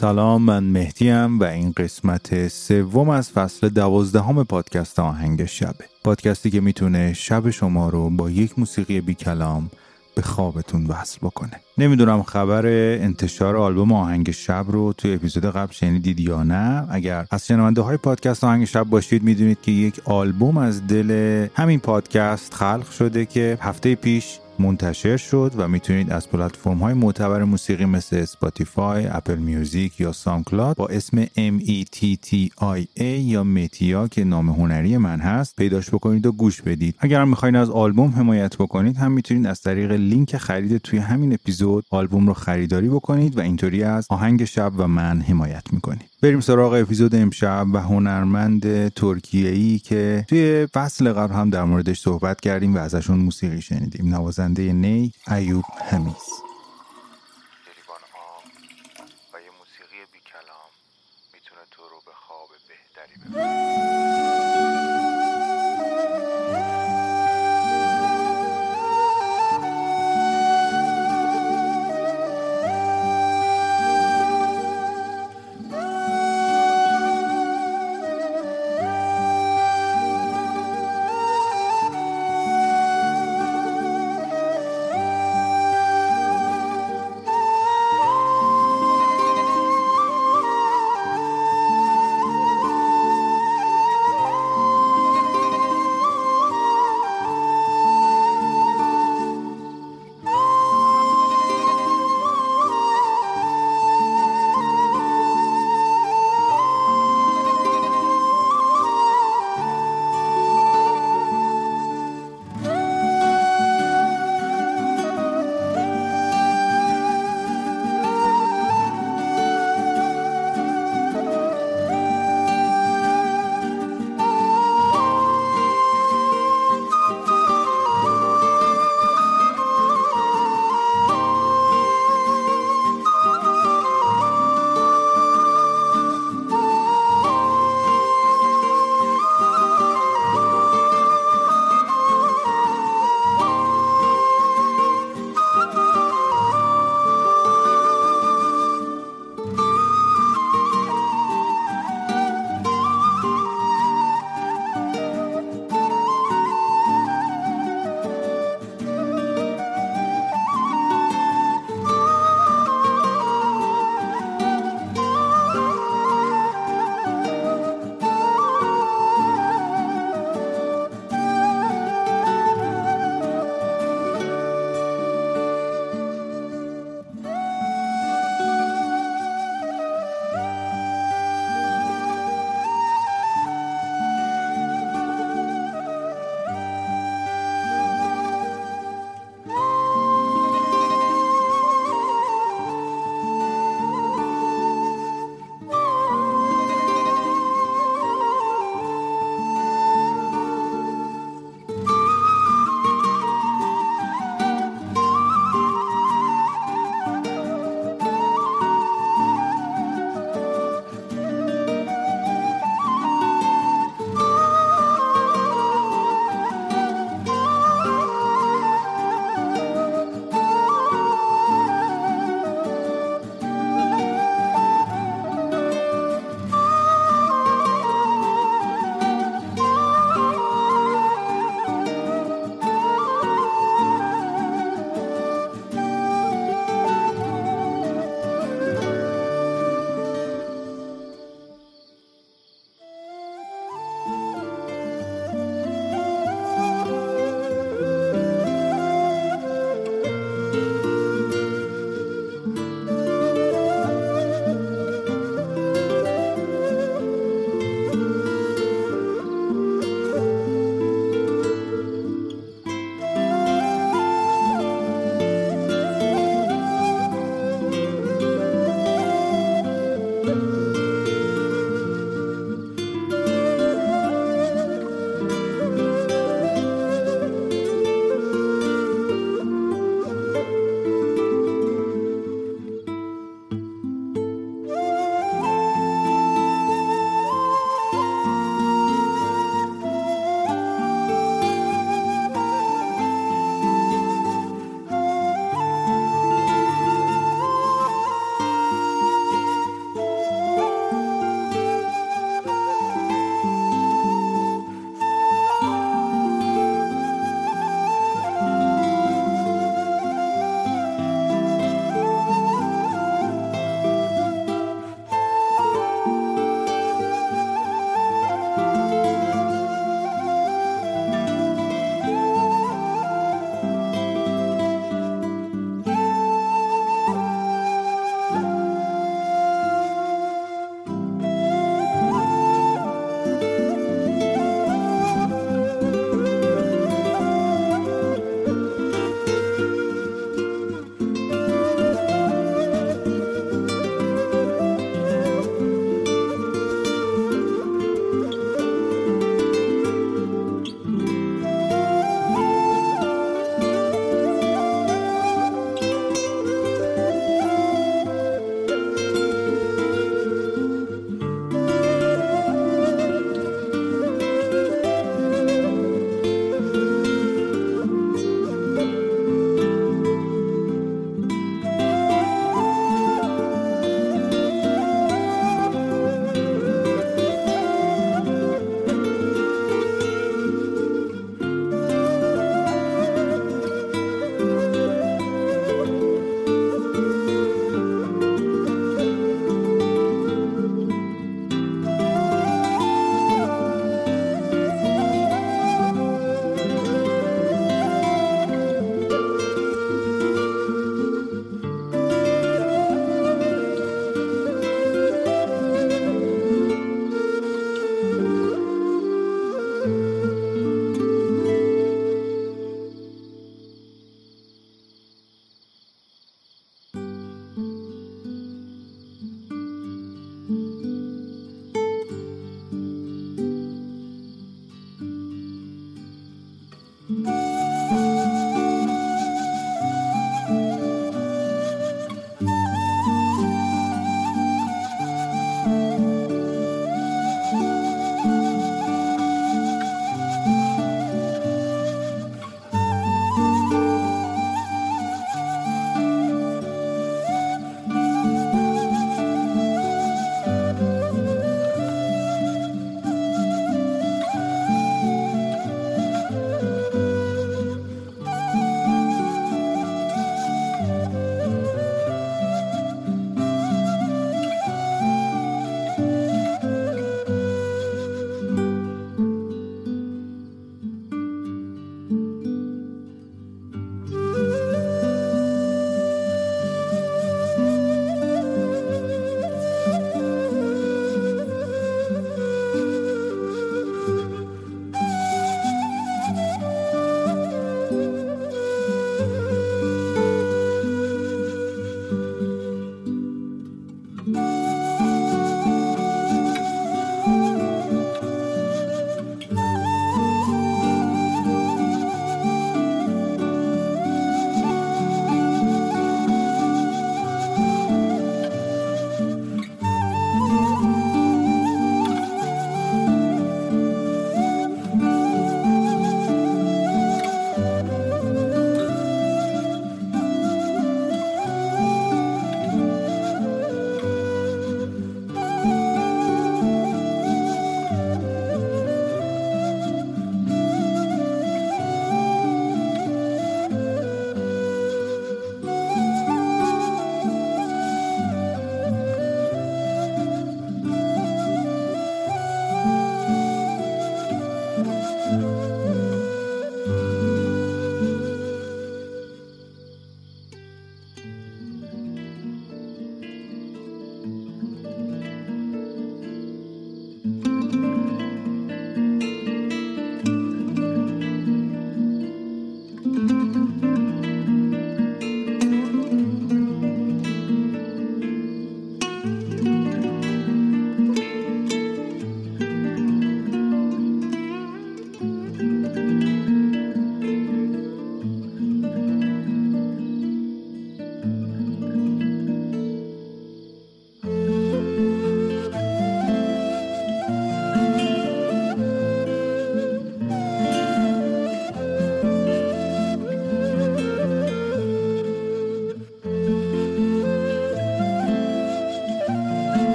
سلام من مهدیم و این قسمت سوم از فصل دوازدهم پادکست آهنگ شبه پادکستی که می‌تونه شب شما رو با یک موسیقی بی کلام به خوابتون وصل بکنه. نمی‌دونم خبر انتشار آلبوم آهنگ شب رو توی اپیزود قبل شنیدید یا نه. اگر از شنونده های پادکست آهنگ شب باشید می‌دونید که یک آلبوم از دل همین پادکست خلق شده که هفته پیش منتشر شد و می‌تونید از پلتفرم های معتبر موسیقی مثل Spotify، Apple Music یا SoundCloud با اسم M-E-T-T-I-A یا متیا که نام هنری من هست پیداش بکنید و گوش بدید. اگر هم می‌خواین از آلبوم حمایت بکنید هم می‌تونید از طریق لینک خرید توی همین اپیزود آلبوم رو خریداری بکنید و اینطوری از آهنگ شب و من حمایت می‌کنید. بریم سراغ اپیزود امشب و هنرمند ترکیه‌ای که توی فصل قبل هم در موردش صحبت کردیم و ازشون موسیقی شنیدیم. نوازنده نی ایوب همیز